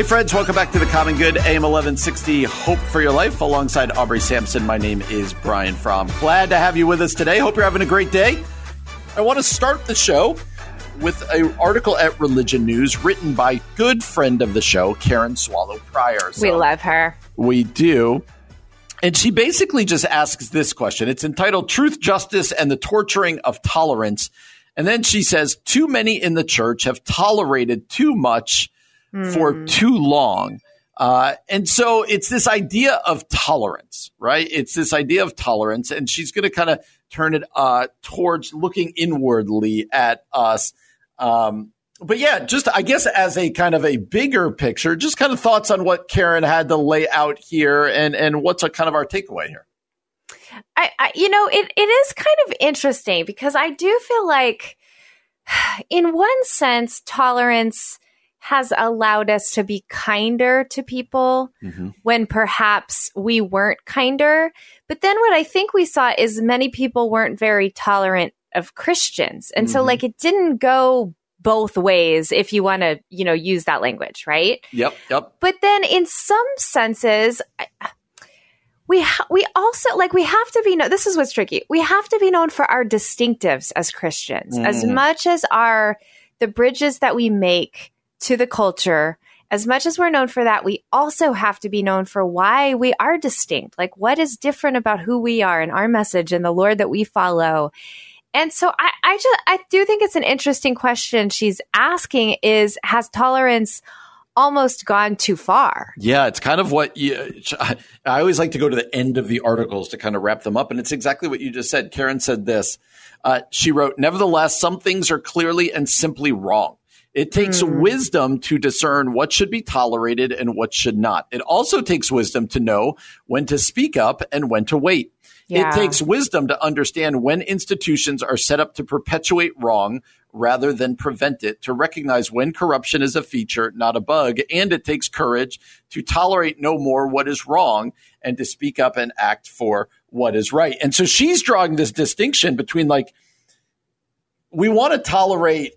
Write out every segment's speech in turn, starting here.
Hey, friends, welcome back to the Common Good AM 1160 Hope for Your Life alongside Aubrey Sampson. My name is Brian Fromm. Glad to have you with us today. Hope you're having a great day. I want to start the show with an article at Religion News written by good friend of the show, Karen Swallow Prior. So we love her. We do. And she basically just asks this question. It's entitled Truth, Justice, and the Torturing of Tolerance. And then she says, Too many in the church have tolerated too much mm. for hmm. too long. Uh, and so it's this idea of tolerance, right? It's this idea of tolerance, and she's going to kind of turn it uh, towards looking inwardly at us. Um, but yeah, just I guess as a kind of a bigger picture, just kind of thoughts on what Karen had to lay out here, and and what's a kind of our takeaway here. I, I you know, it it is kind of interesting because I do feel like, in one sense, tolerance has allowed us to be kinder to people mm-hmm. when perhaps we weren't kinder. But then what I think we saw is many people weren't very tolerant of Christians. And mm-hmm. so like it didn't go both ways if you want to, you know, use that language, right? Yep, yep. But then in some senses we ha- we also like we have to be no- this is what's tricky. We have to be known for our distinctives as Christians. Mm. As much as our the bridges that we make to the culture. As much as we're known for that, we also have to be known for why we are distinct. Like what is different about who we are and our message and the Lord that we follow. And so I, I just I do think it's an interesting question she's asking is has tolerance almost gone too far. Yeah, it's kind of what you, I always like to go to the end of the articles to kind of wrap them up. And it's exactly what you just said. Karen said this. Uh, she wrote, Nevertheless, some things are clearly and simply wrong. It takes mm. wisdom to discern what should be tolerated and what should not. It also takes wisdom to know when to speak up and when to wait. Yeah. It takes wisdom to understand when institutions are set up to perpetuate wrong rather than prevent it, to recognize when corruption is a feature, not a bug. And it takes courage to tolerate no more what is wrong and to speak up and act for what is right. And so she's drawing this distinction between like, we want to tolerate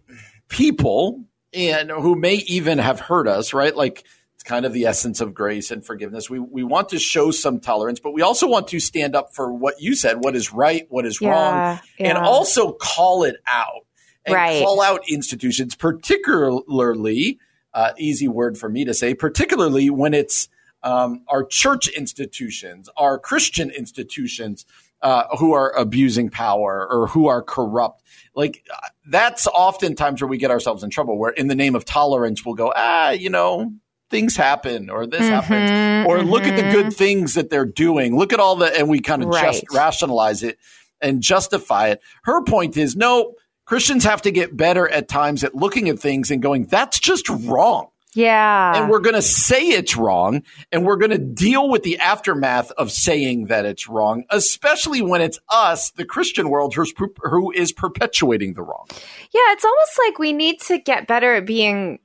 people and who may even have hurt us, right? Like it's kind of the essence of grace and forgiveness. We we want to show some tolerance, but we also want to stand up for what you said, what is right, what is yeah, wrong, yeah. and also call it out and right. call out institutions, particularly uh, easy word for me to say, particularly when it's um, our church institutions, our Christian institutions uh, who are abusing power or who are corrupt like that's oftentimes where we get ourselves in trouble where in the name of tolerance we'll go ah you know things happen or this mm-hmm, happens or mm-hmm. look at the good mm-hmm. things that they're doing look at all the and we kind of right. just rationalize it and justify it her point is no christians have to get better at times at looking at things and going that's just wrong yeah. And we're going to say it's wrong and we're going to deal with the aftermath of saying that it's wrong, especially when it's us, the Christian world, who's, who is perpetuating the wrong. Yeah. It's almost like we need to get better at being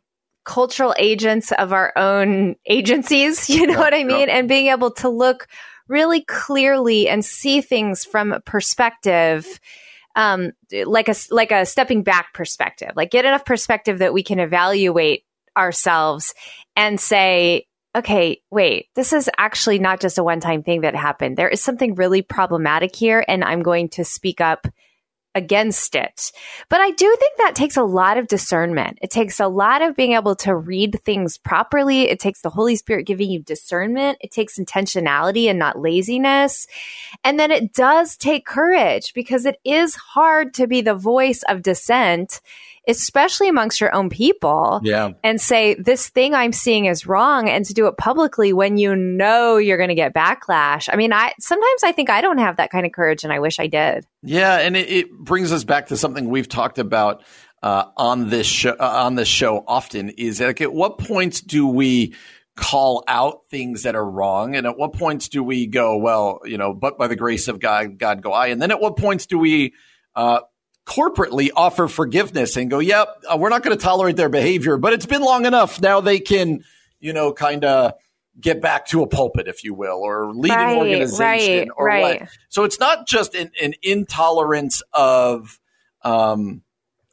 cultural agents of our own agencies. You know yeah, what I mean? Yeah. And being able to look really clearly and see things from a perspective um, like a like a stepping back perspective, like get enough perspective that we can evaluate ourselves and say, okay, wait, this is actually not just a one time thing that happened. There is something really problematic here, and I'm going to speak up against it. But I do think that takes a lot of discernment. It takes a lot of being able to read things properly. It takes the Holy Spirit giving you discernment. It takes intentionality and not laziness. And then it does take courage because it is hard to be the voice of dissent especially amongst your own people. Yeah. And say, this thing I'm seeing is wrong and to do it publicly when you know you're going to get backlash. I mean, I sometimes I think I don't have that kind of courage and I wish I did. Yeah. And it, it brings us back to something we've talked about uh, on this show, uh, on this show often is like, at what points do we call out things that are wrong? And at what points do we go, well, you know, but by the grace of God, God go I. And then at what points do we, uh, corporately offer forgiveness and go, yep, uh, we're not going to tolerate their behavior, but it's been long enough. Now they can, you know, kind of get back to a pulpit, if you will, or leading Right, organization right, or right. what. So it's not just an, an intolerance of, um,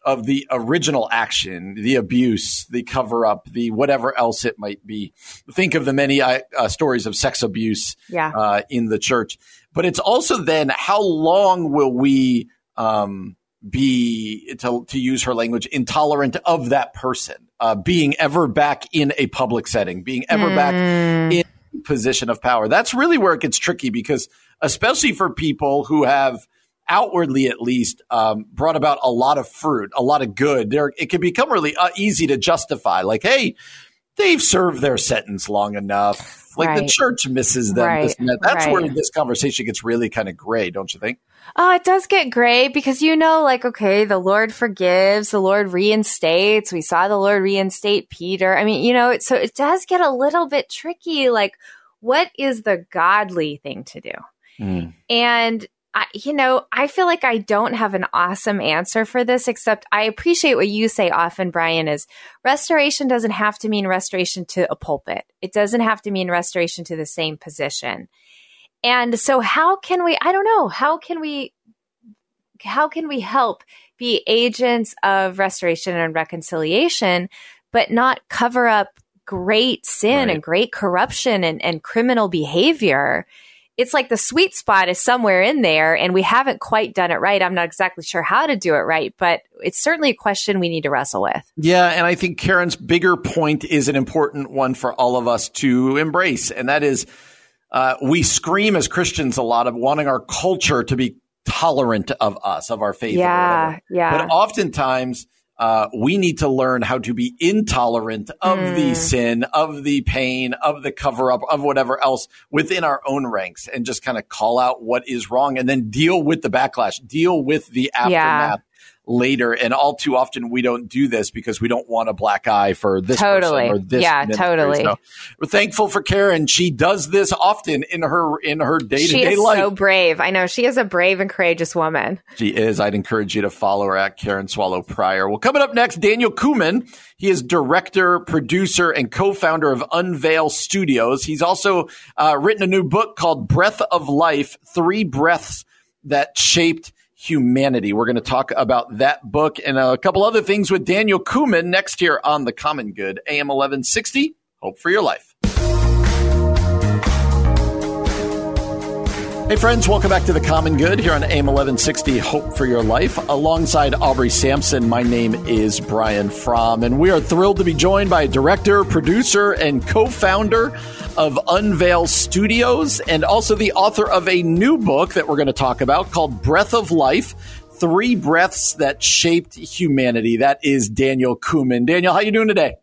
of the original action, the abuse, the cover up, the whatever else it might be. Think of the many uh, uh, stories of sex abuse Yeah. uh, in the church. But it's also then how long will we um, be, to, to use her language, intolerant of that person uh, being ever back in a public setting, being ever back in position of power? That's really where it gets tricky because, especially for people who have outwardly at least um, brought about a lot of fruit, a lot of good. There, it can become really uh, easy to justify, like, hey, they've served their sentence long enough. Like the church misses them. Right. This and that. That's where this conversation gets really kind of gray, don't you think? Oh, it does get gray because you know, like, okay, the Lord forgives, the Lord reinstates. We saw the Lord reinstate Peter. I mean, you know, it- so it does get a little bit tricky. Like, what is the godly thing to do? Mm. And I, you know, I feel like I don't have an awesome answer for this, except I appreciate what you say often, Brian, is restoration doesn't have to mean restoration to a pulpit. It doesn't have to mean restoration to the same position. And so how can we, I don't know, how can we, how can we help be agents of restoration and reconciliation, but not cover up great sin Right. and great corruption and, and criminal behavior? It's like the sweet spot is somewhere in there and we haven't quite done it right. I'm not exactly sure how to do it right, but it's certainly a question we need to wrestle with. Yeah, and I think Karen's bigger point is an important one for all of us to embrace, and that is uh, we scream as Christians a lot of wanting our culture to be tolerant of us, of our faith. Yeah, yeah. But oftentimes, uh, we need to learn how to be intolerant of the Mm. sin, of the pain, of the cover up, of whatever else within our own ranks and just kind of call out what is wrong and then deal with the backlash, deal with the aftermath later. And all too often we don't do this because we don't want a black eye for this Totally. person or this Yeah, ministry. totally. So we're thankful for Karen. She does this often in her in her day to day life. so brave. I know she is a brave and courageous woman. She is. I'd encourage you to follow her at Karen Swallow Prior. Well, coming up next, Daniel Kooman. He is director, producer, and co-founder of Unveil Studios. He's also uh, written a new book called Breath of Life: Three Breaths That Shaped Humanity. We're going to talk about that book and a couple other things with Daniel Kooman next here on The Common Good, AM 1160. Hope for your life. Hey, friends, welcome back to The Common Good here on AM 1160 Hope for Your Life. Alongside Aubrey Sampson, my name is Brian Fromm, and we are thrilled to be joined by a director, producer, and co founder of Unveil Studios, and also the author of a new book that we're going to talk about called Breath of Life Three Breaths That Shaped Humanity. That is Daniel Kooman. Daniel, how you doing today?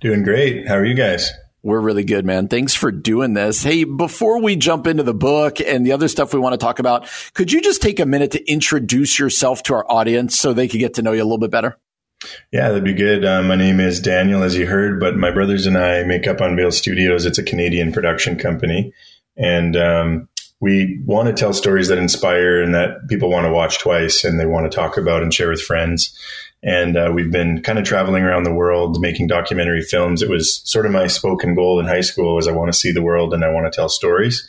Doing great. How are you guys? We're really good, man. Thanks for doing this. Hey, before we jump into the book and the other stuff we want to talk about, could you just take a minute to introduce yourself to our audience so they could get to know you a little bit better? Yeah, that'd be good. Uh, my name is Daniel, as you heard, but my brothers and I make up Unveil Studios. It's a Canadian production company. And um, we want to tell stories that inspire and that people want to watch twice and they want to talk about and share with friends. And uh, we've been kind of traveling around the world making documentary films. It was sort of my spoken goal in high school was I want to see the world and I want to tell stories.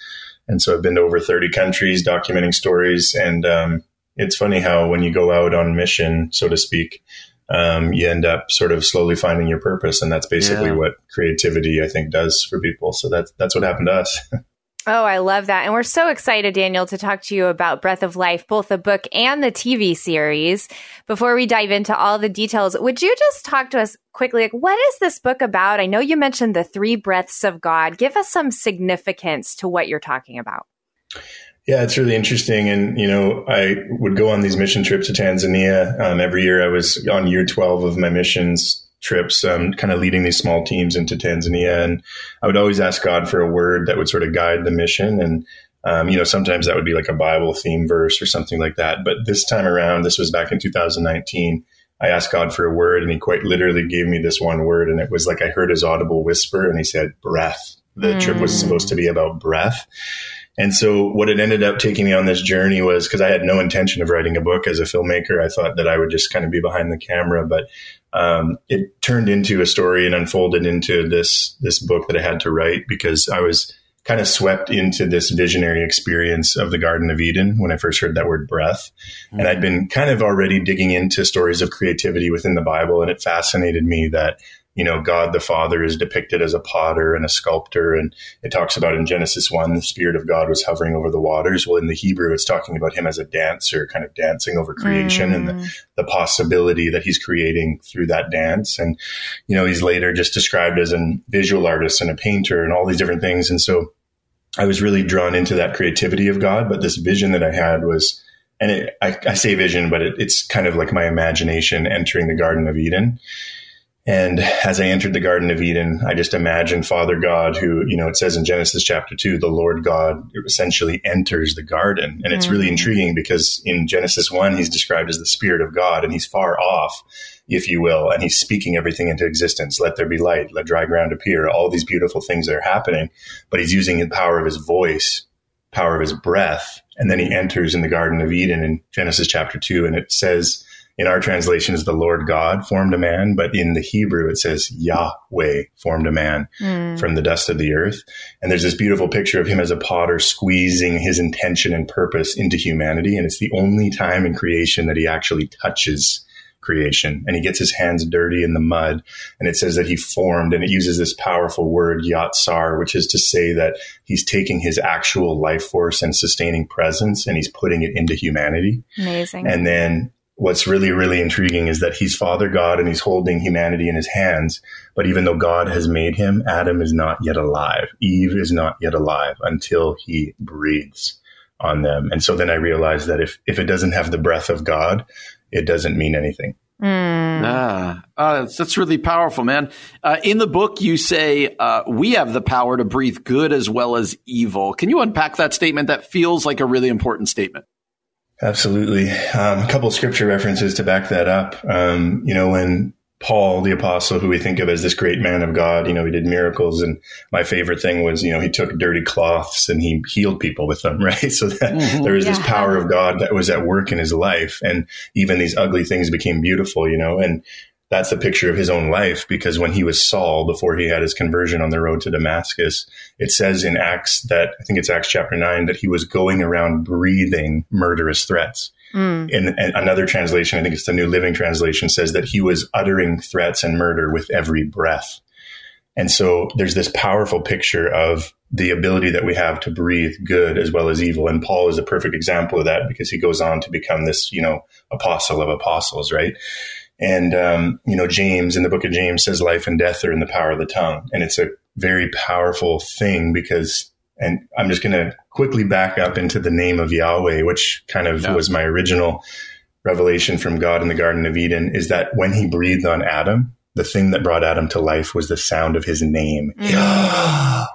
And so I've been to over 30 countries documenting stories. And um, it's funny how when you go out on mission, so to speak, um, you end up sort of slowly finding your purpose. And that's basically Yeah. what creativity, I think, does for people. So that's, that's what happened to us. Oh, I love that. And we're so excited, Daniel, to talk to you about Breath of Life, both the book and the TV series. Before we dive into all the details, would you just talk to us quickly? Like, what is this book about? I know you mentioned the three breaths of God. Give us some significance to what you're talking about. Yeah, it's really interesting. And, you know, I would go on these mission trips to Tanzania. Um, every year I was on year 12 of my missions trips, um, kind of leading these small teams into Tanzania. And I would always ask God for a word that would sort of guide the mission. And, um, you know, sometimes that would be like a Bible theme verse or something like that. But this time around, this was back in 2019. I asked God for a word and he quite literally gave me this one word. And it was like I heard his audible whisper and he said, breath. The mm. trip was supposed to be about breath. And so what it ended up taking me on this journey was because I had no intention of writing a book as a filmmaker. I thought that I would just kind of be behind the camera, but um, it turned into a story and unfolded into this this book that I had to write because I was kind of swept into this visionary experience of the Garden of Eden when I first heard that word breath. Mm-hmm. And I'd been kind of already digging into stories of creativity within the Bible, and it fascinated me that you know, God the Father is depicted as a potter and a sculptor. And it talks about in Genesis 1, the Spirit of God was hovering over the waters. Well, in the Hebrew, it's talking about him as a dancer, kind of dancing over creation mm. and the, mm. the, possibility that he's creating through that dance. And, you know, he's later just described as a visual artist and a painter and all these different things. And so I was really drawn into that creativity of God. But this vision that I had was, and it, I, I, say vision, but it, it's kind of like my imagination entering the Garden of Eden and as I entered the Garden of Eden, I just imagined Father God, who, you know, it says in Genesis chapter two, the Lord God essentially enters the garden. And it's mm. really intriguing because in Genesis one, he's described as the Spirit of God and he's far off, if you will, and he's speaking everything into existence. Let there be light, let dry ground appear, all these beautiful things that are happening. But he's using the power of his voice, power of his breath. And then he enters in the Garden of Eden in Genesis chapter two, and it says, in our translations, the Lord God formed a man, but in the Hebrew, it says Yahweh formed a man mm. from the dust of the earth. And there's this beautiful picture of him as a potter squeezing his intention and purpose into humanity. And it's the only time in creation that he actually touches creation and he gets his hands dirty in the mud and it says that he formed and it uses this powerful word yatsar which is to say that he's taking his actual life force and sustaining presence and he's putting it into humanity amazing and then what's really, really intriguing is that he's Father God and he's holding humanity in his hands. But even though God has made him, Adam is not yet alive. Eve is not yet alive until he breathes on them. And so then I realized that if, if it doesn't have the breath of God, it doesn't mean anything. Mm. Ah, uh, that's, that's, really powerful, man. Uh, in the book, you say uh, we have the power to breathe good as well as evil. Can you unpack that statement? That feels like a really important statement. Absolutely. Um, a couple scripture references to back that up. Um, you know, when Paul, the apostle, who we think of as this great man of God, you know, he did miracles. And my favorite thing was, you know, he took dirty cloths and he healed people with them, right? So that mm-hmm. there was yeah. this power of God that was at work in his life. And even these ugly things became beautiful, you know, and that's a picture of his own life because when he was Saul, before he had his conversion on the road to Damascus, it says in Acts that, I think it's Acts chapter 9, that he was going around breathing murderous threats. Mm. In, in another translation, I think it's the New Living Translation, says that he was uttering threats and murder with every breath. And so there's this powerful picture of the ability that we have to breathe good as well as evil. And Paul is a perfect example of that because he goes on to become this, you know, apostle of apostles, right? And, um, you know, James in the book of James says life and death are in the power of the tongue. And it's a very powerful thing because, and I'm just going to quickly back up into the name of Yahweh, which kind of yeah. was my original revelation from God in the Garden of Eden, is that when he breathed on Adam, the thing that brought Adam to life was the sound of his name. Mm.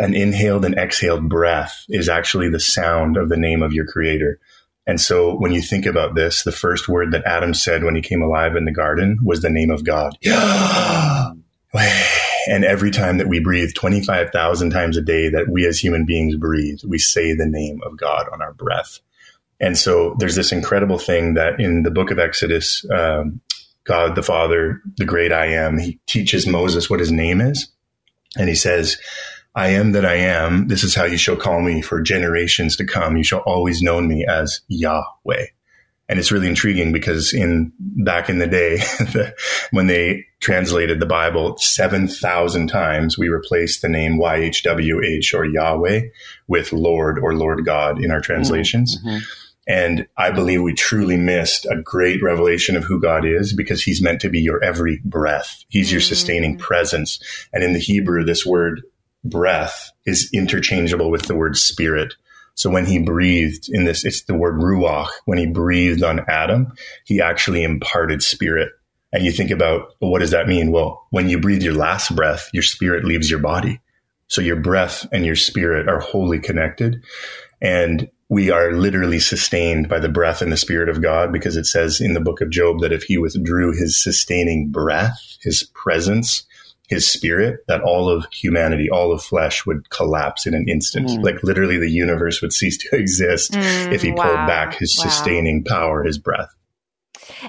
An inhaled and exhaled breath is actually the sound of the name of your creator. And so when you think about this, the first word that Adam said when he came alive in the garden was the name of God. and every time that we breathe 25,000 times a day that we as human beings breathe, we say the name of God on our breath. And so there's this incredible thing that in the book of Exodus, um, God the Father, the great I am, he teaches Moses what his name is. And he says, I am that I am. This is how you shall call me for generations to come. You shall always know me as Yahweh. And it's really intriguing because in back in the day, when they translated the Bible 7,000 times, we replaced the name YHWH or Yahweh with Lord or Lord God in our translations. Mm-hmm. And I believe we truly missed a great revelation of who God is because he's meant to be your every breath. He's mm-hmm. your sustaining presence. And in the Hebrew, this word breath is interchangeable with the word spirit. So when he breathed in this, it's the word ruach. When he breathed on Adam, he actually imparted spirit. And you think about well, what does that mean? Well, when you breathe your last breath, your spirit leaves your body. So your breath and your spirit are wholly connected. And we are literally sustained by the breath and the spirit of God because it says in the book of Job that if he withdrew his sustaining breath, his presence, his spirit, that all of humanity, all of flesh would collapse in an instant. Mm. Like literally the universe would cease to exist mm, if he wow. pulled back his wow. sustaining power, his breath.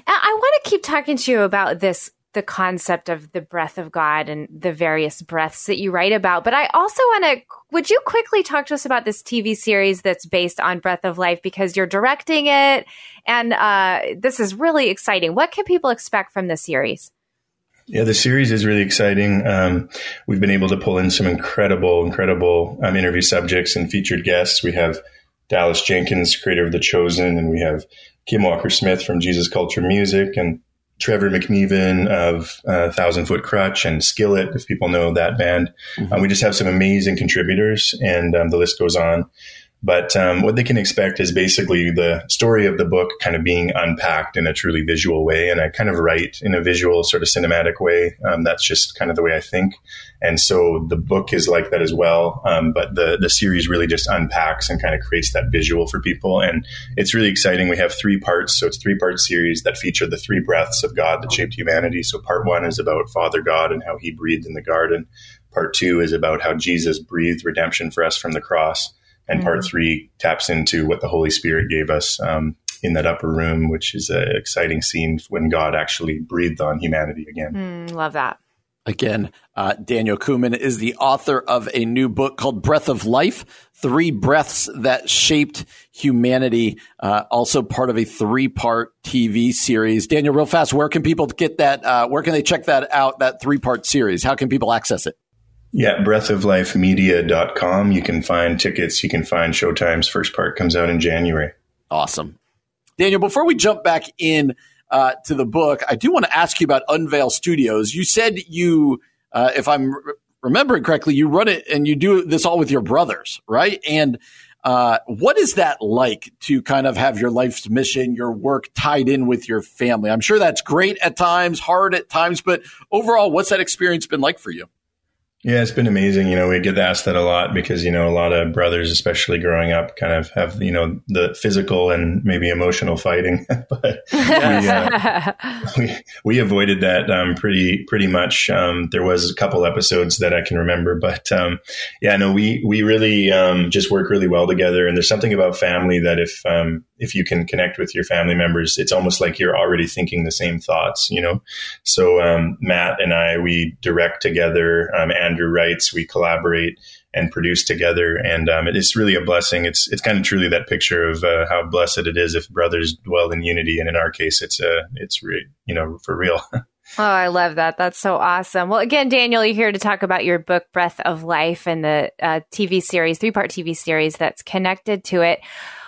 I want to keep talking to you about this the concept of the breath of God and the various breaths that you write about. But I also want to, would you quickly talk to us about this TV series that's based on Breath of Life because you're directing it and uh, this is really exciting. What can people expect from this series? Yeah, the series is really exciting. Um, we've been able to pull in some incredible, incredible um, interview subjects and featured guests. We have Dallas Jenkins, creator of The Chosen, and we have Kim Walker Smith from Jesus Culture Music, and Trevor McNevan of uh, Thousand Foot Krutch and Skillet, if people know that band. Mm-hmm. Um, we just have some amazing contributors, and um, the list goes on. But um, what they can expect is basically the story of the book kind of being unpacked in a truly visual way. And I kind of write in a visual, sort of cinematic way. Um, that's just kind of the way I think. And so the book is like that as well. Um, but the, the series really just unpacks and kind of creates that visual for people. And it's really exciting. We have three parts. So it's three part series that feature the three breaths of God that shaped humanity. So part one is about Father God and how he breathed in the garden. Part two is about how Jesus breathed redemption for us from the cross. And mm-hmm. part three taps into what the Holy Spirit gave us um, in that upper room, which is an exciting scene when God actually breathed on humanity again. Mm, love that. Again, uh, Daniel Kooman is the author of a new book called Breath of Life Three Breaths That Shaped Humanity, uh, also part of a three part TV series. Daniel, real fast, where can people get that? Uh, where can they check that out, that three part series? How can people access it? Yeah, breathoflifemedia.com. You can find tickets, you can find showtimes. First part comes out in January. Awesome. Daniel, before we jump back in uh, to the book, I do want to ask you about Unveil Studios. You said you, uh, if I'm re- remembering correctly, you run it and you do this all with your brothers, right? And uh, what is that like to kind of have your life's mission, your work tied in with your family? I'm sure that's great at times, hard at times, but overall, what's that experience been like for you? Yeah, it's been amazing. You know, we get asked that a lot because, you know, a lot of brothers, especially growing up, kind of have, you know, the physical and maybe emotional fighting. but we, uh, we, we, avoided that um, pretty, pretty much. Um, there was a couple episodes that I can remember, but um, yeah, no, we, we really um, just work really well together. And there's something about family that if, um, if you can connect with your family members, it's almost like you're already thinking the same thoughts, you know? So um, Matt and I, we direct together and Andrew writes, we collaborate and produce together, and um, it is really a blessing. It's it's kind of truly that picture of uh, how blessed it is if brothers dwell in unity, and in our case, it's uh, it's re- you know for real. oh, I love that. That's so awesome. Well, again, Daniel, you're here to talk about your book, Breath of Life, and the uh, TV series, three part TV series that's connected to it.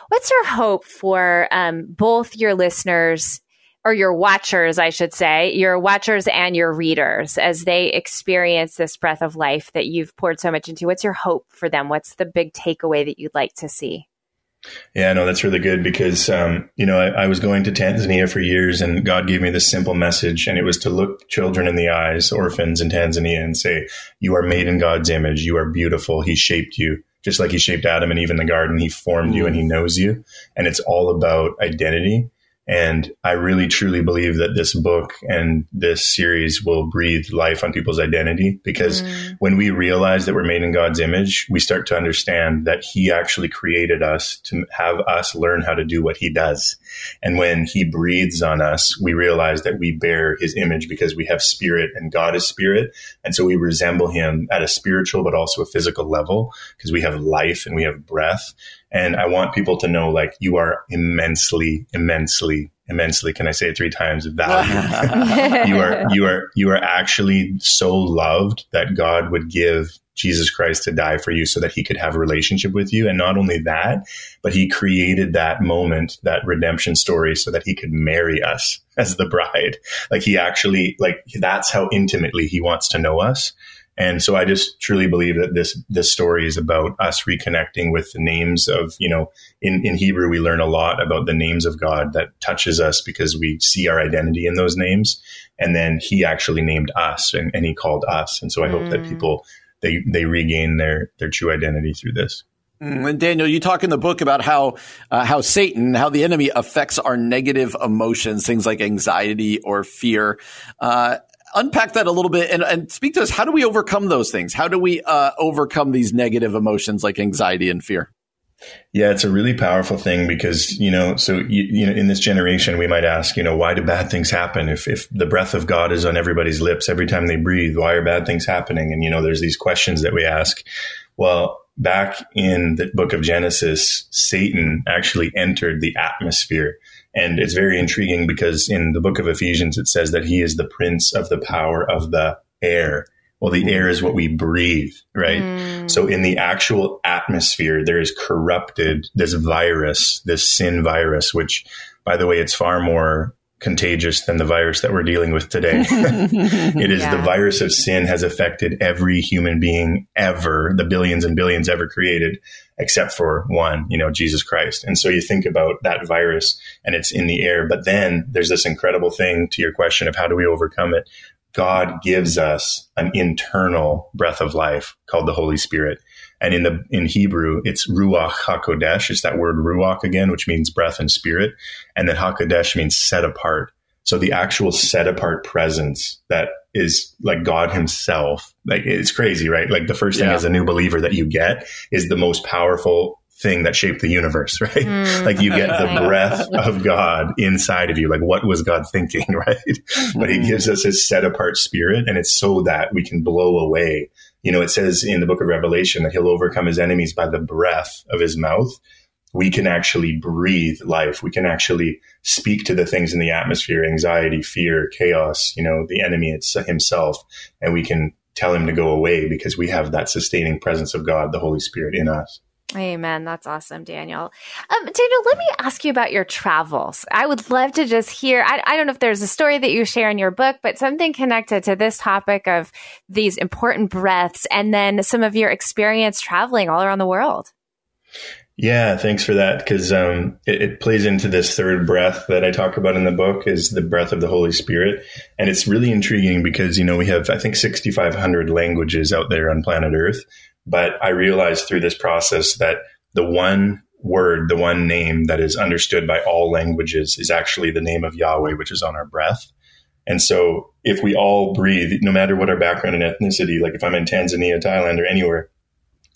What's your hope for um, both your listeners or your watchers, I should say, your watchers and your readers as they experience this breath of life that you've poured so much into? What's your hope for them? What's the big takeaway that you'd like to see? Yeah, no, that's really good because, um, you know, I, I, was going to Tanzania for years and God gave me this simple message and it was to look children in the eyes, orphans in Tanzania and say, you are made in God's image. You are beautiful. He shaped you just like he shaped Adam and Eve in the garden. He formed mm. you and he knows you. And it's all about identity. And I really truly believe that this book and this series will breathe life on people's identity because mm. when we realize that we're made in God's image, we start to understand that He actually created us to have us learn how to do what He does. And when He breathes on us, we realize that we bear His image because we have spirit and God is spirit. And so we resemble Him at a spiritual, but also a physical level because we have life and we have breath. And I want people to know, like, you are immensely, immensely, immensely. Can I say it three times? Valued. you are, you are, you are actually so loved that God would give Jesus Christ to die for you so that he could have a relationship with you. And not only that, but he created that moment, that redemption story so that he could marry us as the bride. Like he actually, like, that's how intimately he wants to know us. And so I just truly believe that this this story is about us reconnecting with the names of, you know, in, in Hebrew we learn a lot about the names of God that touches us because we see our identity in those names. And then he actually named us and, and he called us. And so I mm. hope that mm. people they they regain their their true identity through this. Mm, and Daniel, you talk in the book about how uh, how Satan, how the enemy affects our negative emotions, things like anxiety or fear. Uh, unpack that a little bit and, and, speak to us. How do we overcome those things? How do we uh, overcome these negative emotions like anxiety and fear? Yeah, it's a really powerful thing because, you know, so, you, you, know, in this generation, we might ask, you know, why do bad things happen? If, if the breath of God is on everybody's lips every time they breathe, why are bad things happening? And, you know, there's these questions that we ask. Well, back in the book of Genesis, Satan actually entered the atmosphere. And it's very intriguing because in the book of Ephesians, it says that he is the prince of the power of the air. Well, the air is what we breathe, right? Mm. So in the actual atmosphere, there is corrupted this virus, this sin virus, which by the way, it's far more contagious than the virus that we're dealing with today. it is yeah. the virus of sin has affected every human being ever, the billions and billions ever created, except for one, you know, Jesus Christ. And so you think about that virus and it's in the air, but then there's this incredible thing to your question of how do we overcome it? God gives us an internal breath of life called the Holy Spirit. And in the in Hebrew, it's ruach hakodesh. It's that word ruach again, which means breath and spirit, and then hakodesh means set apart. So the actual set apart presence that is like God Himself, like it's crazy, right? Like the first thing yeah. as a new believer that you get is the most powerful thing that shaped the universe, right? Mm, like you get the breath of God inside of you. Like what was God thinking, right? But he gives us his set apart spirit and it's so that we can blow away you know, it says in the book of Revelation that he'll overcome his enemies by the breath of his mouth. We can actually breathe life. We can actually speak to the things in the atmosphere, anxiety, fear, chaos, you know, the enemy it's himself, and we can tell him to go away because we have that sustaining presence of God, the Holy Spirit in us. Amen. That's awesome, Daniel. Um, Daniel, let me ask you about your travels. I would love to just hear. I, I, don't know if there's a story that you share in your book, but something connected to this topic of these important breaths and then some of your experience traveling all around the world. Yeah, thanks for that. Because um, it, it plays into this third breath that I talk about in the book is the breath of the Holy Spirit, and it's really intriguing because you know we have I think 6,500 languages out there on planet Earth, but I realized through this process that the one word, the one name that is understood by all languages is actually the name of Yahweh, which is on our breath. And so if we all breathe, no matter what our background and ethnicity, like if I'm in Tanzania, Thailand, or anywhere,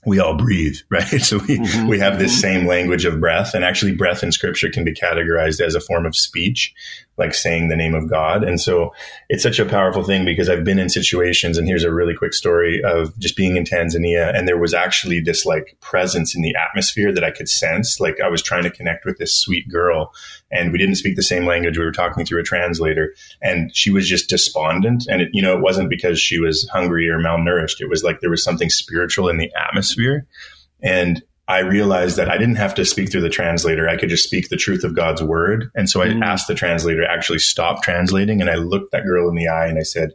we all breathe, right? So we, mm-hmm. we have this same language of breath and actually breath in scripture can be categorized as a form of speech, like saying the name of God. And so it's such a powerful thing because I've been in situations and here's a really quick story of just being in Tanzania and there was actually this like presence in the atmosphere that I could sense. Like I was trying to connect with this sweet girl and we didn't speak the same language. We were talking through a translator and she was just despondent. And it, you know, it wasn't because she was hungry or malnourished. It was like there was something spiritual in the atmosphere. And I realized that I didn't have to speak through the translator. I could just speak the truth of God's word. And so I mm. asked the translator to actually stop translating. And I looked that girl in the eye and I said,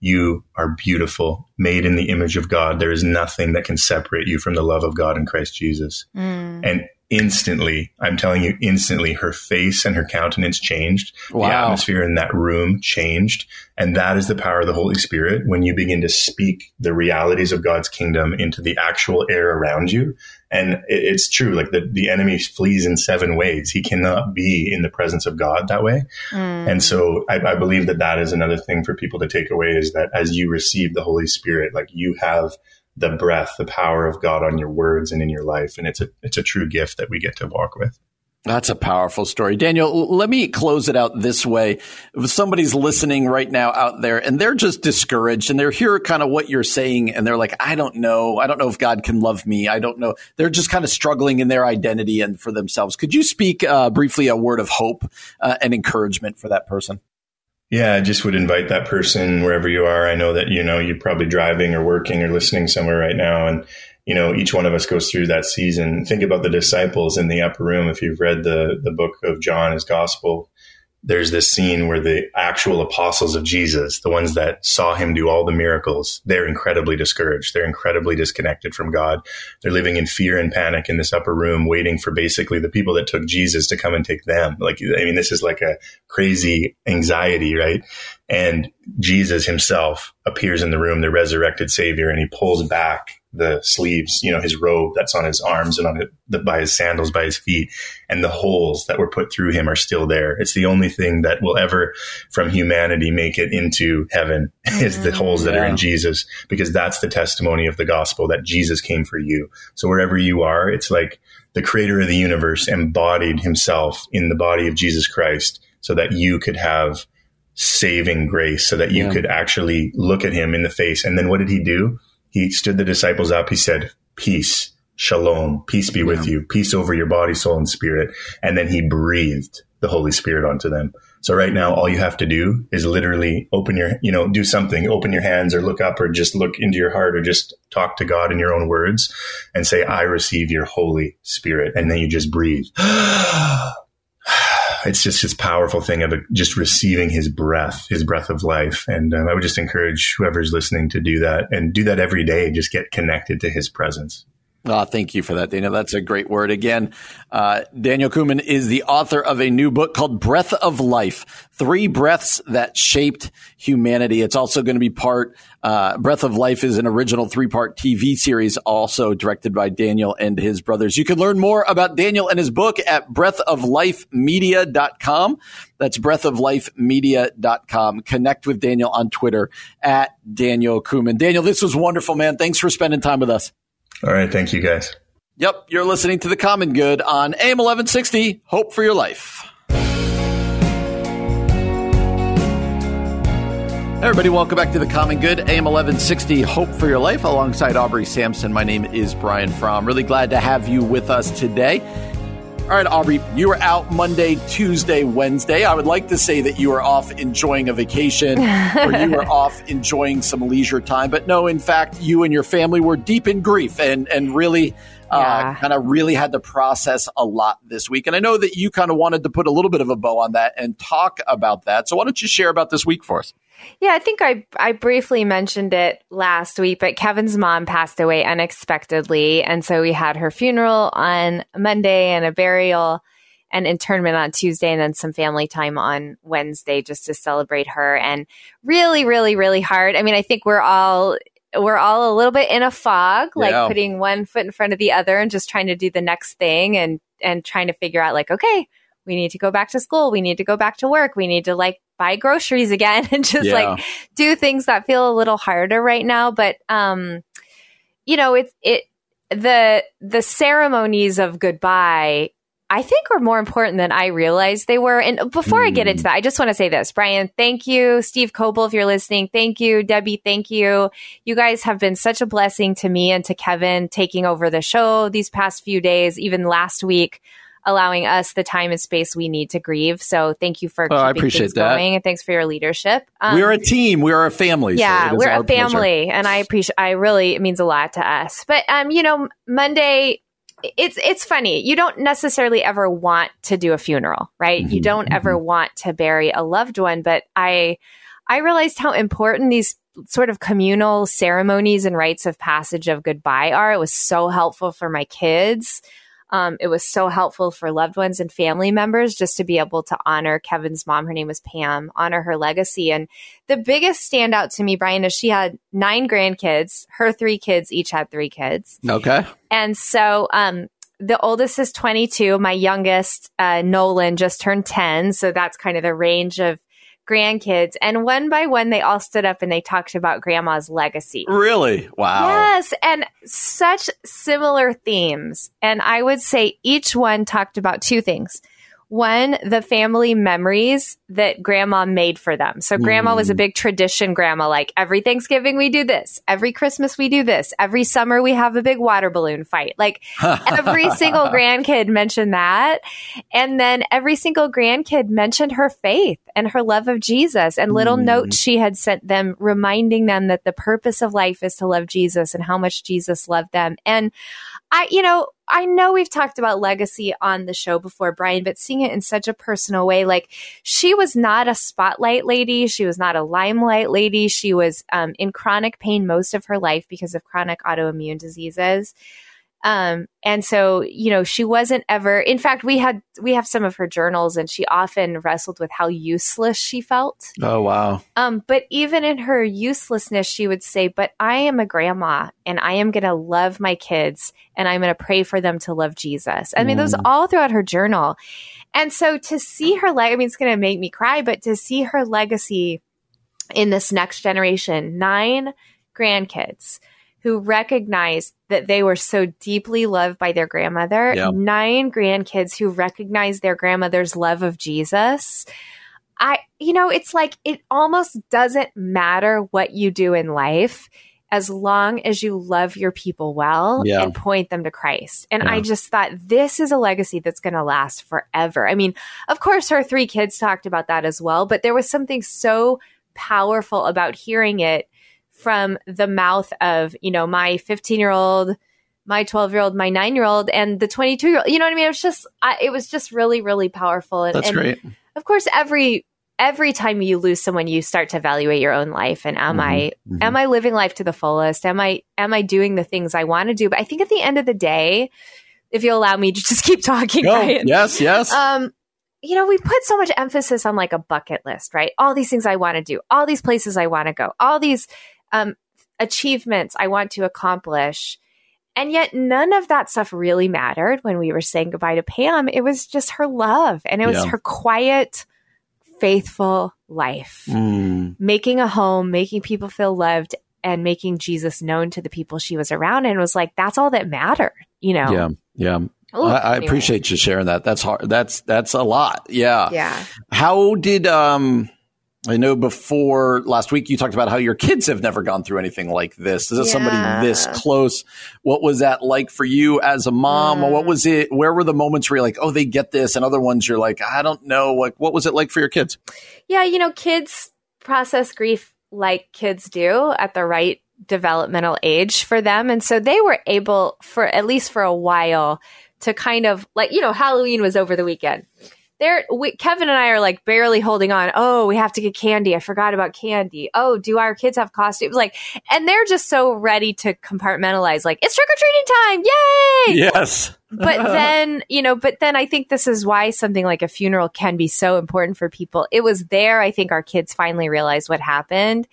you are beautiful, made in the image of God. There is nothing that can separate you from the love of God in Christ Jesus. Mm. And instantly, I'm telling you, instantly, her face and her countenance changed. Wow. The atmosphere in that room changed. And that is the power of the Holy Spirit when you begin to speak the realities of God's kingdom into the actual air around you. And it's true, like the, the enemy flees in seven ways. He cannot be in the presence of God that way. Mm. And so I, I believe that that is another thing for people to take away is that as you receive the Holy Spirit, like you have the breath, the power of God on your words and in your life. And it's a, it's a true gift that we get to walk with. That's a powerful story. Daniel, let me close it out this way. If somebody's listening right now out there and they're just discouraged and they're hear kind of what you're saying and they're like, I don't know. I don't know if God can love me. I don't know. They're just kind of struggling in their identity and for themselves. Could you speak uh, briefly a word of hope uh, and encouragement for that person? Yeah, I just would invite that person wherever you are. I know that, you know, you're probably driving or working or listening somewhere right now. And, you know, each one of us goes through that season. Think about the disciples in the upper room. If you've read the, the book of John, his gospel, there's this scene where the actual apostles of Jesus, the ones that saw him do all the miracles, they're incredibly discouraged. They're incredibly disconnected from God. They're living in fear and panic in this upper room, waiting for basically the people that took Jesus to come and take them. Like, I mean, this is like a crazy anxiety, right? And Jesus himself appears in the room, the resurrected savior, and he pulls back the sleeves, you know, his robe that's on his arms and on it, the, by his sandals, by his feet, and the holes that were put through him are still there. It's the only thing that will ever, from humanity, make it into heaven is the mm-hmm. holes that yeah. are in Jesus, because that's the testimony of the gospel that Jesus came for you. So wherever you are, it's like the creator of the universe embodied himself in the body of Jesus Christ so that you could have saving grace, so that you yeah. could actually look at him in the face. And then what did he do? He stood the disciples up. He said, peace, shalom, peace be yeah. with you, peace over your body, soul, and spirit. And then he breathed the Holy Spirit onto them. So right now, all you have to do is literally open your, you know, do something, open your hands or look up or just look into your heart or just talk to God in your own words and say, I receive your Holy Spirit. And then you just breathe. It's just this powerful thing of just receiving his breath, his breath of life. And um, I would just encourage whoever's listening to do that and do that every day. Just get connected to his presence. Oh, thank you for that, Daniel. That's a great word. Again, uh, Daniel Kooman is the author of a new book called Breath of Life Three Breaths That Shaped Humanity. It's also going to be part, uh, Breath of Life is an original three part TV series, also directed by Daniel and his brothers. You can learn more about Daniel and his book at breathoflifemedia.com. That's breathoflifemedia.com. Connect with Daniel on Twitter at Daniel Kooman. Daniel, this was wonderful, man. Thanks for spending time with us. All right. Thank you, guys. Yep. You're listening to The Common Good on AM 1160. Hope for your life. Everybody, welcome back to the Common Good, AM 1160, Hope for Your Life, alongside Aubrey Sampson. My name is Brian Fromm. Really glad to have you with us today. All right, Aubrey, you were out Monday, Tuesday, Wednesday. I would like to say that you were off enjoying a vacation or you were off enjoying some leisure time. But no, in fact, you and your family were deep in grief and, and really uh, yeah. kind of really had to process a lot this week. And I know that you kind of wanted to put a little bit of a bow on that and talk about that. So why don't you share about this week for us? Yeah, I think I I briefly mentioned it last week, but Kevin's mom passed away unexpectedly, and so we had her funeral on Monday and a burial and internment on Tuesday and then some family time on Wednesday just to celebrate her and really really really hard. I mean, I think we're all we're all a little bit in a fog, like yeah. putting one foot in front of the other and just trying to do the next thing and and trying to figure out like okay, we need to go back to school, we need to go back to work, we need to like buy groceries again and just yeah. like do things that feel a little harder right now. But, um, you know, it's, it, the, the ceremonies of goodbye, I think are more important than I realized they were. And before mm. I get into hmm. that, I just want to say this, Brian, thank you. Steve Coble, if you're listening, thank you. Debbie, thank you. You guys have been such a blessing to me and to Kevin taking over the show these past few days, even last week allowing us the time and space we need to grieve. So thank you for oh, I appreciate things that. going and thanks for your leadership. Um, we're a team. We are a family. Yeah, so we're a family, pleasure. and I appreciate. I really it means a lot to us. But um, you know, Monday. It's it's funny. You don't necessarily ever want to do a funeral, right? Mm-hmm, you don't mm-hmm. ever want to bury a loved one, but I I realized how important these sort of communal ceremonies and rites of passage of goodbye are. It was so helpful for my kids. Um, it was so helpful for loved ones and family members just to be able to honor Kevin's mom. Her name was Pam, honor her legacy. And the biggest standout to me, Brian, is she had nine grandkids. Her three kids each had three kids. Okay. And so, um, the oldest is 22. My youngest, uh, Nolan, just turned 10. So that's kind of the range of grandkids, and one by one, they all stood up and they talked about grandma's legacy. Really? Wow. Yes. And such similar themes. And I would say each one talked about two things. One, the family memories that grandma made for them. So grandma mm. was a mm. big tradition grandma, like every Thanksgiving we do this, every Christmas we do this, every summer we have a big water balloon fight. Like every single grandkid mentioned that. And then every single grandkid mentioned her faith and her love of Jesus and little mm. notes she had sent them reminding them that the purpose of life is to love Jesus and how much Jesus loved them. And I, you know, I know we've talked about legacy on the show before, Brian, but seeing it in such a personal way, like she was not a spotlight lady. She was not a limelight lady. She was um, in chronic pain most of her life because of chronic autoimmune diseases. Um, and so, you know, she wasn't ever, in fact, we had, we have some of her journals and she often wrestled with how useless she felt. Oh, wow. Um, but even in her uselessness, she would say, but I am a grandma and I am going to love my kids and I'm going to pray for them to love Jesus. I mean, mm. those all throughout her journal. And so to see her, leg, I mean, it's going to make me cry, but to see her legacy in this next generation, nine grandkids, who recognized that they were so deeply loved by their grandmother, nine grandkids who recognized their grandmother's love of Jesus. I, you know, it's like it almost doesn't matter what you do in life as long as you love your people well yeah. and point them to Christ. And yeah. I just thought this is a legacy that's going to last forever. I mean, of course, her three kids talked about that as well, but there was something so powerful about hearing it from the mouth of, you know, my 15 year old, my 12 year old, my nine year old, and the 22 year old. You know what I mean? It was just, I, it was just really, really powerful. And, That's and great. Of course, every, every time you lose someone, you start to evaluate your own life. And am mm-hmm. I, mm-hmm. am I living life to the fullest? Am I, am I doing the things I want to do? But I think at the end of the day, if you allow me to just keep talking, right? Yes, yes. Um, you know, we put so much emphasis on like a bucket list, right? All these things I want to do, all these places I want to go, all these um, achievements I want to accomplish. And yet, none of that stuff really mattered when we were saying goodbye to Pam. It was just her love and it was yeah. her quiet, faithful life, mm. making a home, making people feel loved, and making Jesus known to the people she was around. And it was like, that's all that mattered, you know? Yeah. Yeah. Ooh, I, I anyway. appreciate you sharing that. That's hard. That's, that's a lot. Yeah. Yeah. How did, um, I know before last week you talked about how your kids have never gone through anything like this. Is yeah. somebody this close? What was that like for you as a mom? Mm. What was it? Where were the moments where you're like, oh, they get this, and other ones you're like, I don't know. Like, what was it like for your kids? Yeah, you know, kids process grief like kids do at the right developmental age for them, and so they were able for at least for a while to kind of like you know Halloween was over the weekend there we, Kevin and I are like barely holding on. Oh, we have to get candy. I forgot about candy. Oh, do our kids have costumes? Like, and they're just so ready to compartmentalize. Like, it's trick or treating time! Yay! Yes. but then, you know, but then I think this is why something like a funeral can be so important for people. It was there. I think our kids finally realized what happened,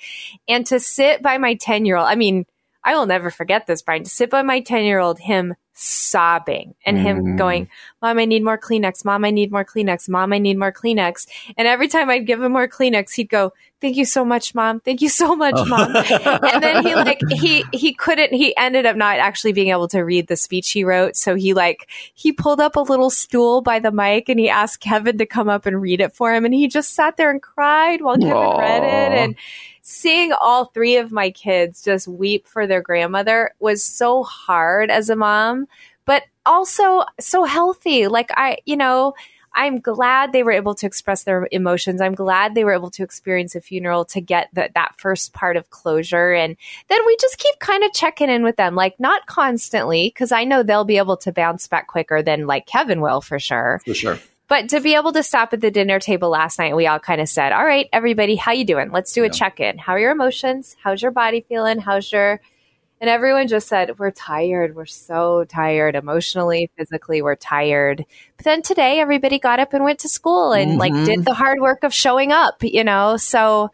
and to sit by my ten year old. I mean, I will never forget this, Brian. To sit by my ten year old, him sobbing and him mm. going, Mom, I need more Kleenex. Mom, I need more Kleenex. Mom, I need more Kleenex. And every time I'd give him more Kleenex, he'd go, Thank you so much, Mom. Thank you so much, Mom. and then he like he he couldn't he ended up not actually being able to read the speech he wrote. So he like he pulled up a little stool by the mic and he asked Kevin to come up and read it for him. And he just sat there and cried while Kevin Aww. read it. And seeing all three of my kids just weep for their grandmother was so hard as a mom, but also so healthy. Like I, you know, I'm glad they were able to express their emotions. I'm glad they were able to experience a funeral to get the, that first part of closure. And then we just keep kind of checking in with them, like not constantly, because I know they'll be able to bounce back quicker than like Kevin will for sure. For sure. But to be able to stop at the dinner table last night, we all kind of said, "All right, everybody, how you doing? Let's do a yeah. check-in. How are your emotions? How's your body feeling? How's your?" And everyone just said, "We're tired. We're so tired, emotionally, physically. We're tired." But then today, everybody got up and went to school and mm-hmm. like did the hard work of showing up. You know, so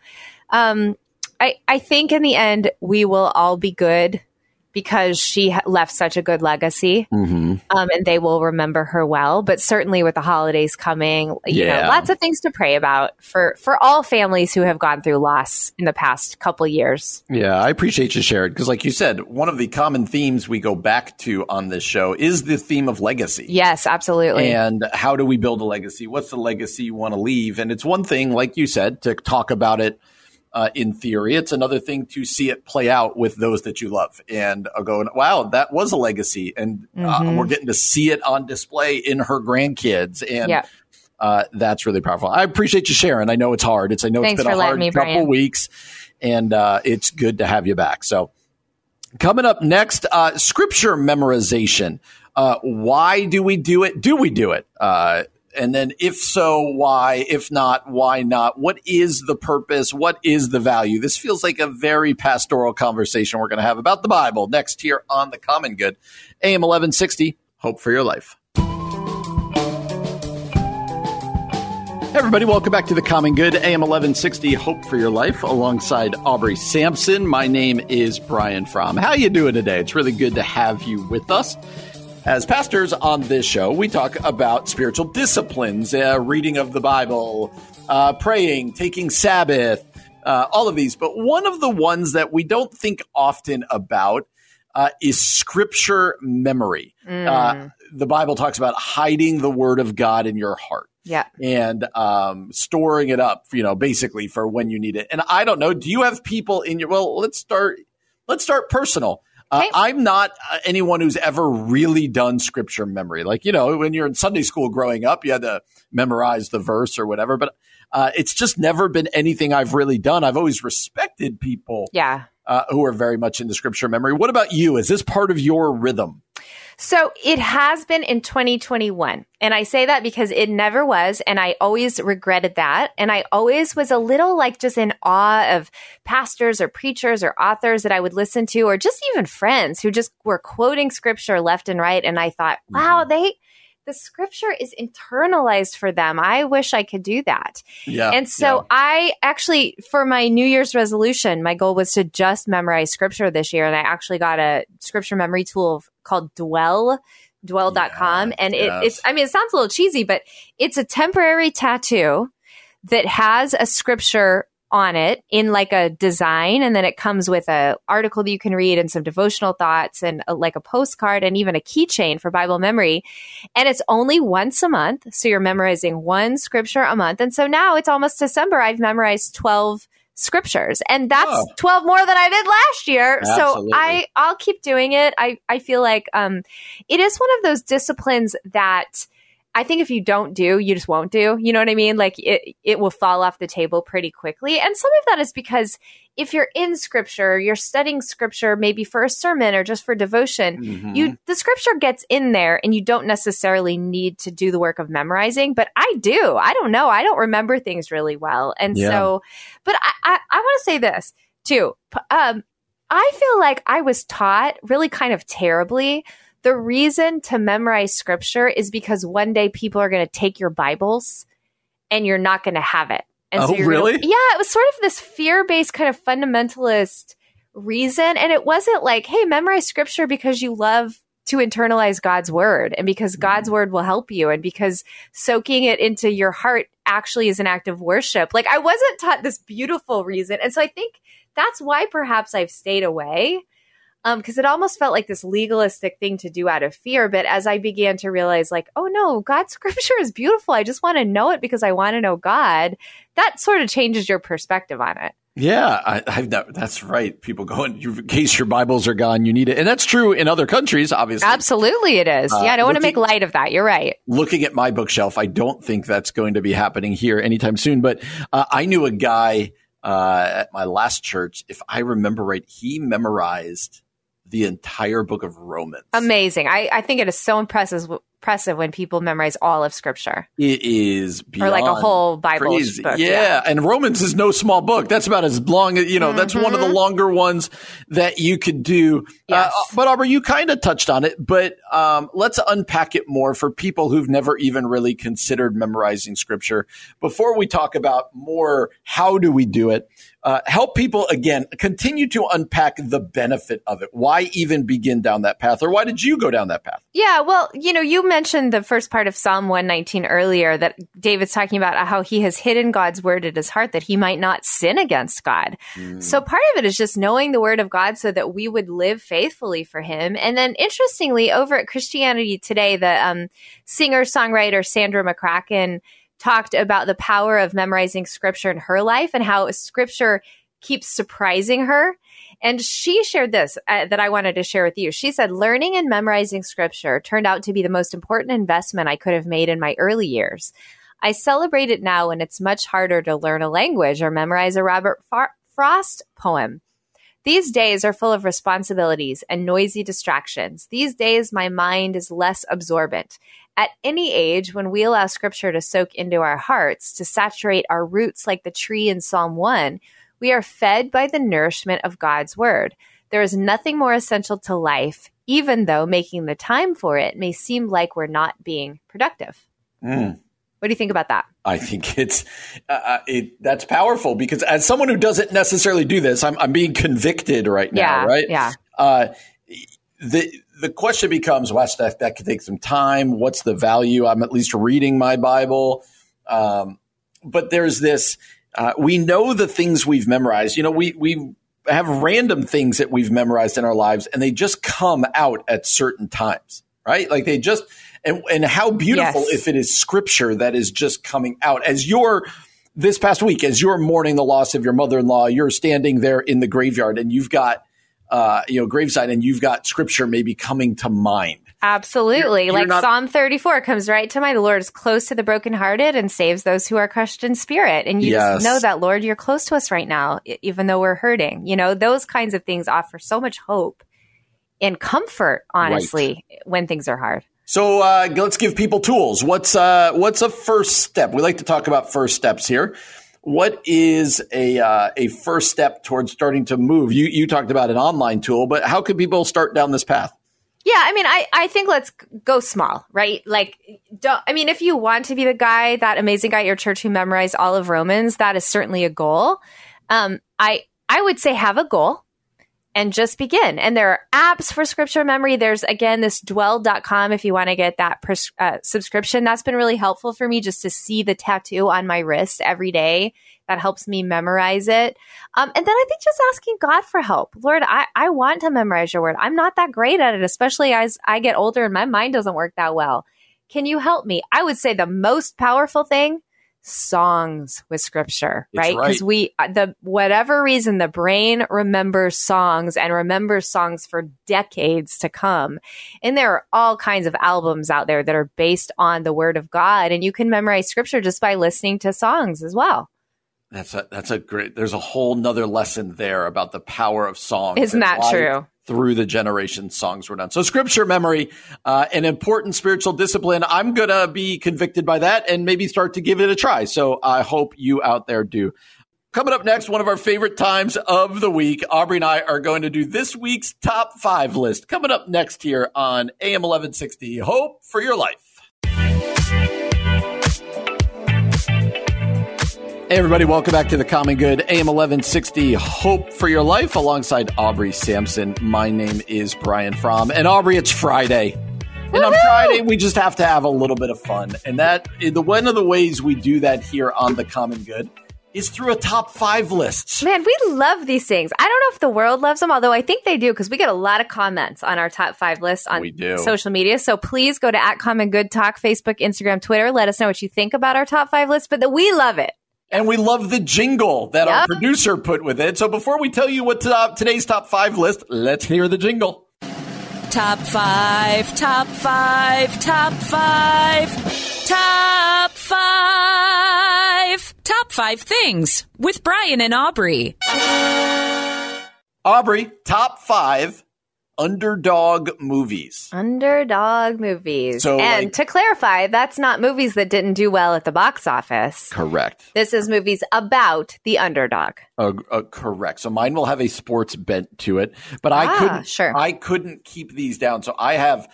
um, I I think in the end, we will all be good because she left such a good legacy. Mm-hmm. um, and they will remember her well. But certainly with the holidays coming you yeah. know lots of things to pray about for for all families who have gone through loss in the past couple years. Yeah i appreciate you sharing because like you said one of the common themes we go back to on this show is the theme of legacy. Yes absolutely. And how do we build a legacy? What's the legacy you want to leave? And it's one thing like you said to talk about it uh, in theory. It's another thing to see it play out with those that you love and uh, go, wow, that was a legacy. And uh, mm-hmm. we're getting to see it on display in her grandkids. And yeah. uh, that's really powerful. I appreciate you sharing. I know it's hard. It's, I know Thanks it's been a hard me, couple Brian. weeks and uh, it's good to have you back. So coming up next, uh, scripture memorization. Uh, why do we do it? Do we do it? And then if so, why? If not, why not? What is the purpose? What is the value? This feels like a very pastoral conversation we're going to have about the Bible next here on The Common Good. AM 1160, Hope for Your Life. Everybody, welcome back to the Common Good, AM 1160, Hope for Your Life, alongside Aubrey Sampson. My name is Brian Fromm. How you doing today? It's really good to have you with us. As pastors on this show, we talk about spiritual disciplines, uh, reading of the Bible, uh, praying, taking Sabbath, uh, all of these. But one of the ones that we don't think often about uh, is scripture memory. Mm. the Bible talks about hiding the word of God in your heart. Yeah. And um, storing it up, you know, basically for when you need it. And I don't know, do you have people in your, well, let's start, let's start personal. Uh. I'm not uh, anyone who's ever really done scripture memory. Like, you know, when you're in Sunday school growing up, you had to memorize the verse or whatever, but uh, it's just never been anything I've really done. I've always respected people. Yeah. Uh, who are very much into scripture memory. What about you? Is this part of your rhythm? So it has been in 2021. And I say that because it never was. And I always regretted that. And I always was a little like just in awe of pastors or preachers or authors that I would listen to, or just even friends who just were quoting scripture left and right. And I thought, wow, mm-hmm. they, the scripture is internalized for them. I wish I could do that. Yeah. And so yeah. I actually, for my New Year's resolution, my goal was to just memorize scripture this year. And I actually got a scripture memory tool called Dwell, dwell.com. Yeah, and it, yes. it's, I mean, it sounds a little cheesy, but it's a temporary tattoo that has a scripture on it in like a design and then it comes with a article that you can read and some devotional thoughts and a, like a postcard and even a keychain for bible memory. And it's only once a month so you're memorizing one scripture a month. And so now it's almost december. I've memorized 12 scriptures. And that's oh. 12 more than i did last year. Absolutely. so i i'll keep doing it. I i feel like um it is one of those disciplines that I think if you don't do, you just won't do. You know what I mean? Like it, it will fall off the table pretty quickly. And some of that is because if you're in scripture, you're studying scripture maybe for a sermon or just for devotion, mm-hmm. you the scripture gets in there and you don't necessarily need to do the work of memorizing, but I do. I don't know. I don't remember things really well. And yeah. so, but I, I, I want to say this too. Um, I feel like I was taught really kind of terribly the reason to memorize scripture is because one day people are going to take your Bibles and you're not going to have it. And oh, so really? Gonna, yeah, it was sort of this fear based kind of fundamentalist reason. And it wasn't like, hey, memorize scripture because you love to internalize God's word and because God's mm. word will help you and because soaking it into your heart actually is an act of worship. Like I wasn't taught this beautiful reason. And so I think that's why perhaps I've stayed away because um, it almost felt like this legalistic thing to do out of fear. But as I began to realize, like, oh no, God's scripture is beautiful. I just want to know it because I want to know God. That sort of changes your perspective on it. Yeah, I, I, that, that's right. People go in, in case your Bibles are gone, you need it, and that's true in other countries, obviously. Absolutely, it is. Uh, yeah, I don't want to make light of that. You're right. Looking at my bookshelf, I don't think that's going to be happening here anytime soon. But uh, I knew a guy uh, at my last church. If I remember right, he memorized the entire book of Romans. Amazing. I, I think it is so impressive impressive when people memorize all of scripture. It is or like a whole Bible crazy. book. Yeah. yeah. and Romans is no small book. That's about as long as you know. Mm-hmm. That's one of the mm-hmm. longer ones that you could do. Uh, yes. Uh, but Aubrey, you kind of touched on it, but um, let's unpack it more for people who've never even really considered memorizing scripture. Before we talk about more, how do we do it? Uh, help people again continue to unpack the benefit of it. Why even begin down that path, or why did you go down that path? Yeah, well, you know, you mentioned the first part of Psalm 119 earlier that David's talking about how he has hidden God's word in his heart that he might not sin against God. Mm. So part of it is just knowing the word of God so that we would live faithfully for him. And then interestingly, over at Christianity Today, the um, singer songwriter Sandra McCracken talked about the power of memorizing scripture in her life and how scripture keeps surprising her. And she shared this uh, that I wanted to share with you. She said, Learning and memorizing scripture turned out to be the most important investment I could have made in my early years. I celebrate it now when it's much harder to learn a language or memorize a Robert Far- Frost poem. These days are full of responsibilities and noisy distractions. These days, my mind is less absorbent. At any age, when we allow scripture to soak into our hearts, to saturate our roots like the tree in Psalm 1, we are fed by the nourishment of God's word. There is nothing more essential to life, even though making the time for it may seem like we're not being productive. Mm. What do you think about that? I think it's uh, uh, it, that's powerful because as someone who doesn't necessarily do this, I'm, I'm being convicted right now, Yeah, right? yeah. Uh, the the question becomes, watch that that could take some time. What's the value? I'm at least reading my Bible, um, but there's this. Uh, we know the things we've memorized. You know, we we have random things that we've memorized in our lives, and they just come out at certain times, right? Like they just and and how beautiful Yes. if it is scripture that is just coming out as you're this past week as you're mourning the loss of your mother-in-law you're standing there in the graveyard and you've got uh, you know graveside and you've got scripture maybe coming to mind Absolutely. You're- you're like not- Psalm 34 comes right to mind. The Lord is close to the brokenhearted and saves those who are crushed in spirit. And you Yes. just know that, Lord, you're close to us right now, even though we're hurting. You know, those kinds of things offer so much hope and comfort, honestly, when things are hard. so uh, let's give people tools what's uh, what's a first step we like to talk about first steps here what is a uh, a first step towards starting to move you you talked about an online tool but how can people start down this path Yeah, I mean, I, I think let's go small, right? Like, don't, I mean, if you want to be the guy, that amazing guy at your church who memorized all of Romans, that is certainly a goal. Um, I, I would say have a goal and just begin. And there are apps for scripture memory. There's again, this dwell.com if you want to get that pres- uh, subscription. That's been really helpful for me just to see the tattoo on my wrist every day. That helps me memorize it. Um, and then I think just asking God for help. Lord, I, I want to memorize your word. I'm not that great at it, especially as I get older and my mind doesn't work that well. Can you help me? I would say the most powerful thing songs with scripture, It's right? Because right. we, the whatever reason, the brain remembers songs and remembers songs for decades to come. And there are all kinds of albums out there that are based on the word of God. And you can memorize scripture just by listening to songs as well. That's a that's a great. There's a whole nother lesson there about the power of song. Isn't that true? Through the generations, songs were done. So, scripture memory, uh, an important spiritual discipline. I'm gonna be convicted by that and maybe start to give it a try. So, I hope you out there do. Coming up next, one of our favorite times of the week. Aubrey and I are going to do this week's top five list. Coming up next here on AM 1160. Hope for your life. Hey, everybody, welcome back to the Common Good AM 1160 Hope for Your Life alongside Aubrey Sampson. My name is Brian Fromm. And Aubrey, it's Friday. And on Friday, we just have to have a little bit of fun. And that, the one of the ways we do that here on the Common Good is through a top five list. Man, we love these things. I don't know if the world loves them, although I think they do because we get a lot of comments on our top five list on social media. So please go to at Common Good Talk, Facebook, Instagram, Twitter. Let us know what you think about our top five list, but that we love it. And we love the jingle that our producer put with it. So before we tell you what to, uh, today's top five list, let's hear the jingle. Top five, top five, top five, top five, top five things with Brian and Aubrey. Aubrey, top five underdog movies. Underdog movies. So, and like- to clarify, that's not movies that didn't do well at the box office. Correct. This is movies about the underdog. Uh, uh, correct. So mine will have a sports bent to it, but I Ah, couldn't. sure. I couldn't keep these down. So I have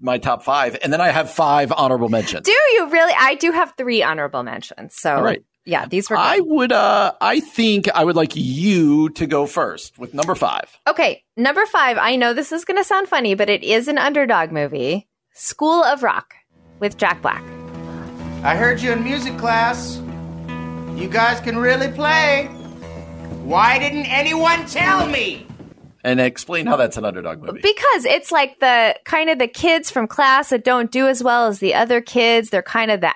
my top five, and then I have five honorable mentions. Do you really? I do have three honorable mentions. So, All right. Yeah, these were good. I would. Uh, I think I would like you to go first with number five. Okay, number five. I know this is going to sound funny, but it is an underdog movie School of Rock with Jack Black. I heard you in music class. You guys can really play. Why didn't anyone tell me? And explain how that's an underdog movie. Because it's like the kind of the kids from class that don't do as well as the other kids. They're kind of the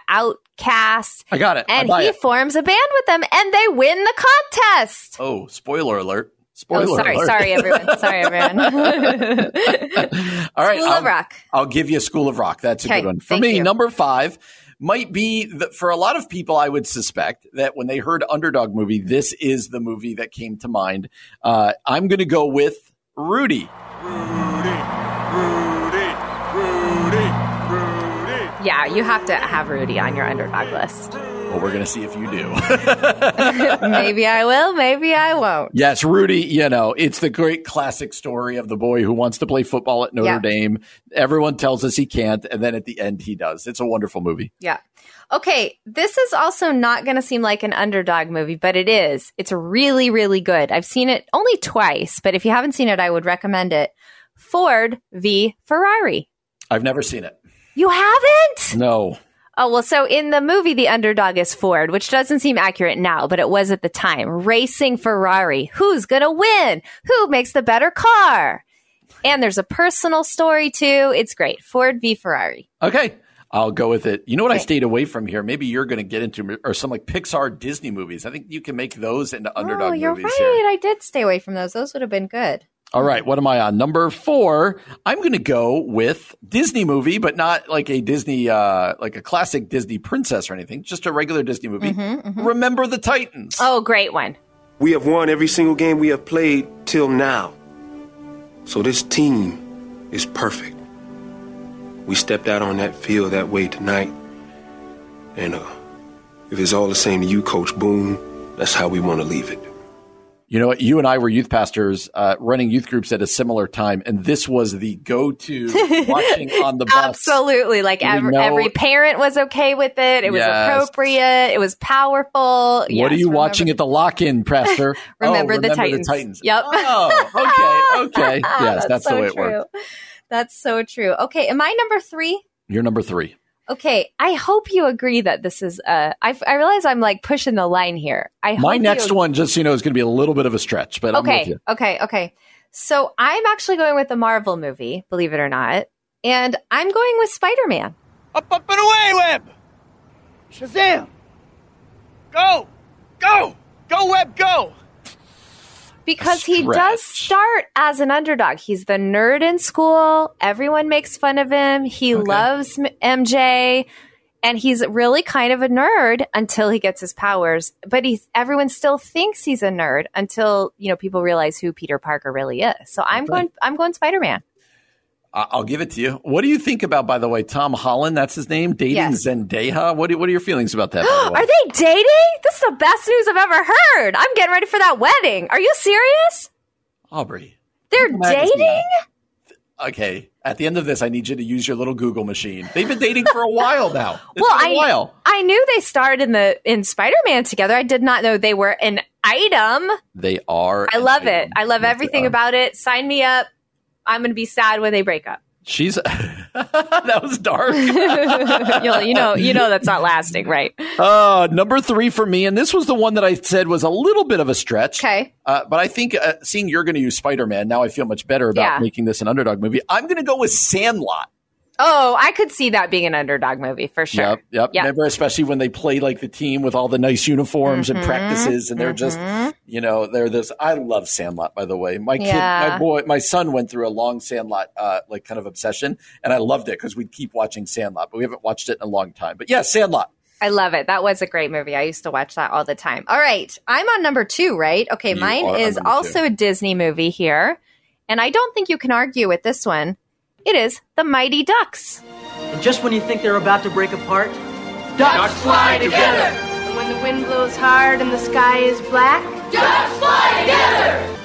outcasts. I got it. And he it. forms a band with them and they win the contest. Oh, spoiler alert! Spoiler oh, sorry, alert. sorry, everyone. Sorry, everyone. All right, School I'll, of Rock. I'll give you School of Rock. That's a Okay, good one for me. you. Number five, might be that for a lot of people, I would suspect that when they heard underdog movie, this is the movie that came to mind. Uh, I'm going to go with Rudy. Yeah, you have to have Rudy on your underdog list. Well, we're going to see if you do. maybe I will, maybe I won't. Yes, Rudy, you know, it's the great classic story of the boy who wants to play football at Notre Yeah. Dame. Everyone tells us he can't, and then at the end he does. It's a wonderful movie. Yeah. Okay, this is also not going to seem like an underdog movie, but it is. It's really, really good. I've seen it only twice, but if you haven't seen it, I would recommend it. Ford v. Ferrari. I've never seen it. You haven't? No. Oh, well, so in the movie, the underdog is Ford, which doesn't seem accurate now, but it was at the time. Racing Ferrari. Who's going to win? Who makes the better car? And there's a personal story too. It's great. Ford v. Ferrari. Okay. I'll go with it. You know what I stayed away from here? Maybe you're going to get into or some like Pixar Disney movies. I think you can make those into underdog oh, you're movies right. here. I did stay away from those. Those would have been good. All right, what am I on? Number four. I'm going to go with Disney movie, but not like a Disney, uh, like a classic Disney princess or anything. Just a regular Disney movie. Remember the Titans. Oh, great one. We have won every single game we have played till now. So this team is perfect. We stepped out on that field that way tonight. And uh, if it's all the same to you, Coach Boone, that's how we want to leave it. You know what? You and I were youth pastors uh, running youth groups at a similar time, and this was the go-to watching on the bus. Absolutely. Like every, every parent was okay with it. It was Yes. appropriate. It was powerful. What Yes, are you remember- watching at the lock-in, Pastor? Remember, oh, the, Titans. Titans. Yep. Oh, okay, okay. Yes, that's, the so way it true. worked. That's so true. Okay, am I number three? You're number three. Okay, I hope you agree that this is. Uh, I, I realize I'm like pushing the line here. I My hope next you, one, just so you know, is going to be a little bit of a stretch, but I'm with Okay, you. okay, okay. So I'm actually going with the Marvel movie, believe it or not, and I'm going with Spider Man. Up, up, and away, Web! Shazam! Go! Go! Go, Web, go! Because he does start as an underdog. He's the nerd in school. Everyone makes fun of him. He loves MJ and he's really kind of a nerd until he gets his powers. But he's everyone still thinks he's a nerd until, you know, people realize who Peter Parker really is. So I'm going I'm going Spider-Man. I'll give it to you. What do you think about, by the way, Tom Holland? That's his name, dating Yes. Zendaya. What do, what are your feelings about that? By the way? Are they dating? This is the best news I've ever heard. I'm getting ready for that wedding. Are you serious? Aubrey. They're dating? Okay. At the end of this, I need you to use your little Google machine. They've been dating for a while now. It's well, I while. I knew they starred in the in Spider Man together. I did not know they were an item. They are. I love it. I love Yes, everything about it. Sign me up. I'm going to be sad when they break up. She's. that was dark. You'll, know, you know that's not lasting, right? Uh, number three for me, and this was the one that I said was a little bit of a stretch. Okay. Uh, but I think uh, seeing you're going to use Spider Man, now I feel much better about Yeah. making this an underdog movie. I'm going to go with Sandlot. Oh, I could see that being an underdog movie for sure. Yep, yep. Yep. Remember, especially when they play like the team with all the nice uniforms Mm-hmm. and practices, and they're just, you know, they're this. I love Sandlot, by the way. My kid, Yeah. my boy, my son went through a long Sandlot, uh, like kind of obsession, and I loved it because we'd keep watching Sandlot, but we haven't watched it in a long time. But yeah, Sandlot. I love it. That was a great movie. I used to watch that all the time. All right. I'm on number two, right? Okay. You mine is also two. a Disney movie here. And I don't think you can argue with this one. It is The Mighty Ducks. And just when you think they're about to break apart, ducks fly together. And when the wind blows hard and the sky is black, ducks fly together.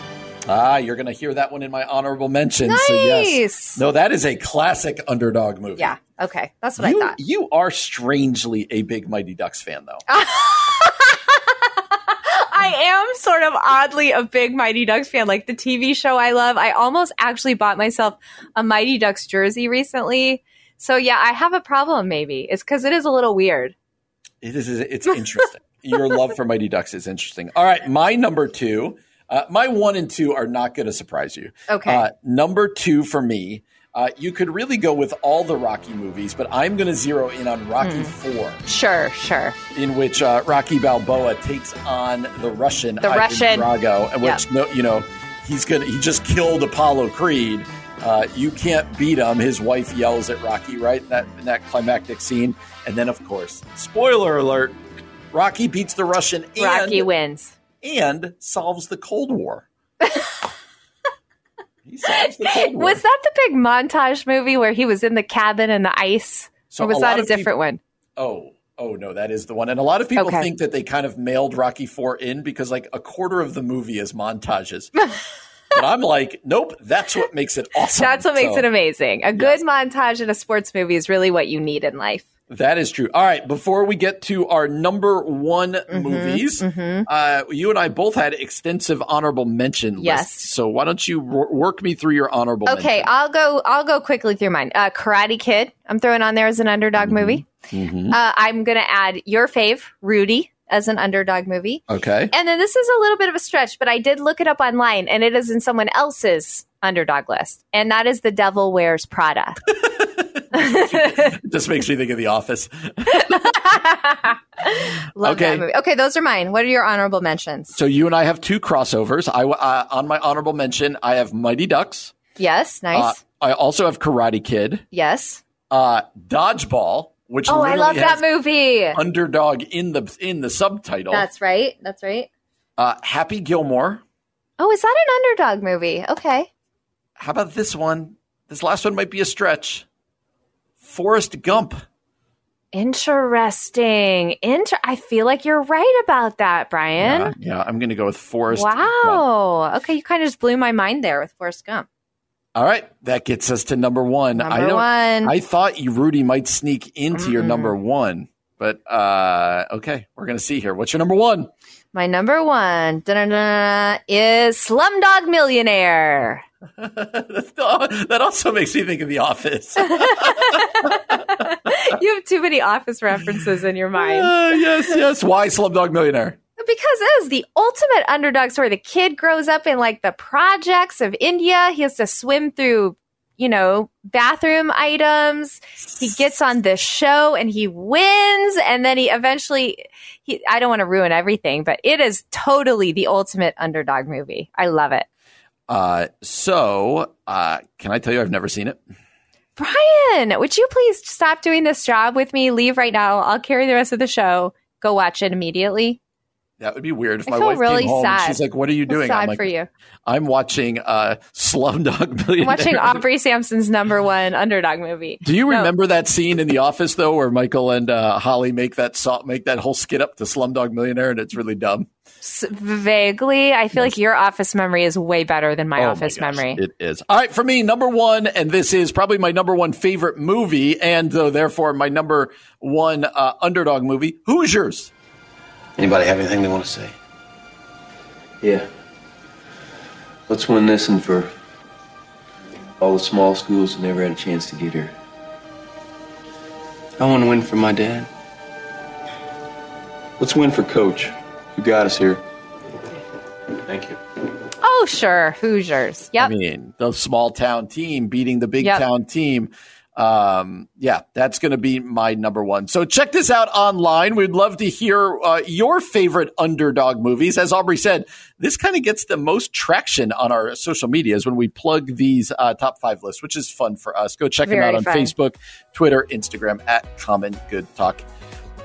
Ah, you're going to hear that one in my honorable mention. So yes, Nice. no, that is a classic underdog movie. Yeah. Okay. That's what You, I thought. you are strangely a big Mighty Ducks fan, though. I am sort of oddly a big Mighty Ducks fan. Like the TV show I love. I almost actually bought myself a Mighty Ducks jersey recently. So yeah, I have a problem maybe. It's because it is a little weird. It is. It's interesting. Your love for Mighty Ducks is interesting. All right, my number two. Uh, my one and two are not going to surprise you. Okay. Uh, number two for me. Uh, you could really go with all the Rocky movies, but I'm going to zero in on Rocky Four, Sure, sure. in which uh, Rocky Balboa takes on the Russian The Ivan Russian. Drago, and which Yep. no, you know he's gonna he just killed Apollo Creed, Uh, you can't beat him. His wife yells at Rocky right in that in that climactic scene, and then of course, spoiler alert: Rocky beats the Russian. And, Rocky wins and solves the Cold War. he solves the Cold War. Was that the big montage movie where he was in the cabin in the ice? So or was that a different people- one? Oh, oh no, that is the one. And a lot of people Okay. think that they kind of mailed Rocky Four in because like a quarter of the movie is montages. but I'm like, nope, that's what makes it awesome. That's what makes So- it amazing. A good montage in a sports movie is really what you need in life. That is true. All right, before we get to our number one Mm-hmm, movies, Uh, you and I both had extensive honorable mention Yes. lists. So why don't you wor- work me through your honorable Okay, I'll go. I'll go quickly through mine. Uh, Karate Kid. I'm throwing on there as an underdog movie. mention? Uh, I'm going to add your fave, Rudy, as an underdog movie. Okay. And then this is a little bit of a stretch, but I did look it up online, and it is in someone else's underdog list, and that is The Devil Wears Prada. Just makes me think of The Office. Love Okay. that movie. Okay, those are mine. What are your honorable mentions? So you and I have two crossovers. I uh, on my honorable mention, I have Mighty Ducks. Yes, nice. Uh, I also have Karate Kid, yes. uh, Dodgeball, which Oh, I love that movie. underdog in the in the subtitle. That's right. That's right. uh, Happy Gilmore. Oh, is that an underdog movie? Okay. How about this one? This last one might be a stretch. Forrest Gump. Interesting. Inter- I feel like you're right about that, Brian. Yeah, yeah, I'm going to go with Forrest. Gump. Wow. Okay, you kind of just blew my mind there with Forrest Gump. All right, that gets us to number one. I Number don't. one. I thought you, Rudy, might sneak into your number one, but uh, okay, we're going to see here. What's your number one? My number one is Slumdog Millionaire. That also makes me think of The Office. you have too many office references in your mind. Uh, yes, yes. Why Slumdog Millionaire? Because it is the ultimate underdog story. The kid grows up in like the projects of India. He has to swim through, you know, bathroom items. He gets on this show and he wins. And then he eventually, he, I don't want to ruin everything, but it is totally the ultimate underdog movie. I love it. Uh, so, uh, can I tell you I've never seen it? Brian, would you please stop doing this job with me? Leave right now. I'll carry the rest of the show. Go watch it immediately. That would be weird if I my wife really came home. and sad. She's like, "What are you doing?" sad I'm like, for you. "I'm watching uh, Slumdog Millionaire." I'm watching Aubrey Sampson's number one underdog movie. Do you No. remember that scene in The Office though, where Michael and uh, Holly make that so- make that whole skit up to Slumdog Millionaire, and it's really dumb. S- vaguely. I feel like your office memory is way better than my Oh my office gosh, memory. It is. All right, for me, number one, and this is probably my number one favorite movie, and therefore my number one uh, underdog movie, Hoosiers. Anybody have anything they want to say? Yeah. Let's win this and for all the small schools who never had a chance to get here. I want to win for my dad. Let's win for Coach, who got us here. Thank you. Oh, sure. Hoosiers. Yep. I mean, the small town team beating the big Yep. town team. Um, yeah, that's going to be my number one. So check this out online. We'd love to hear uh, your favorite underdog movies. As Aubrey said, this kind of gets the most traction on our social medias when we plug these uh, top five lists, which is fun for us. Go check them out on fun. Facebook, Twitter, Instagram at Common Good Talk.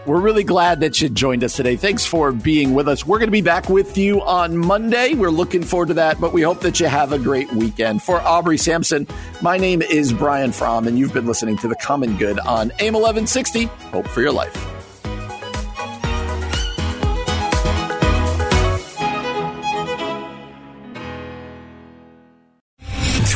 We're really glad that you joined us today. Thanks for being with us. We're going to be back with you on Monday. We're looking forward to that, but we hope that you have a great weekend. For Aubrey Sampson, my name is Brian Fromm, and you've been listening to The Common Good on AM 1160. Hope for your life.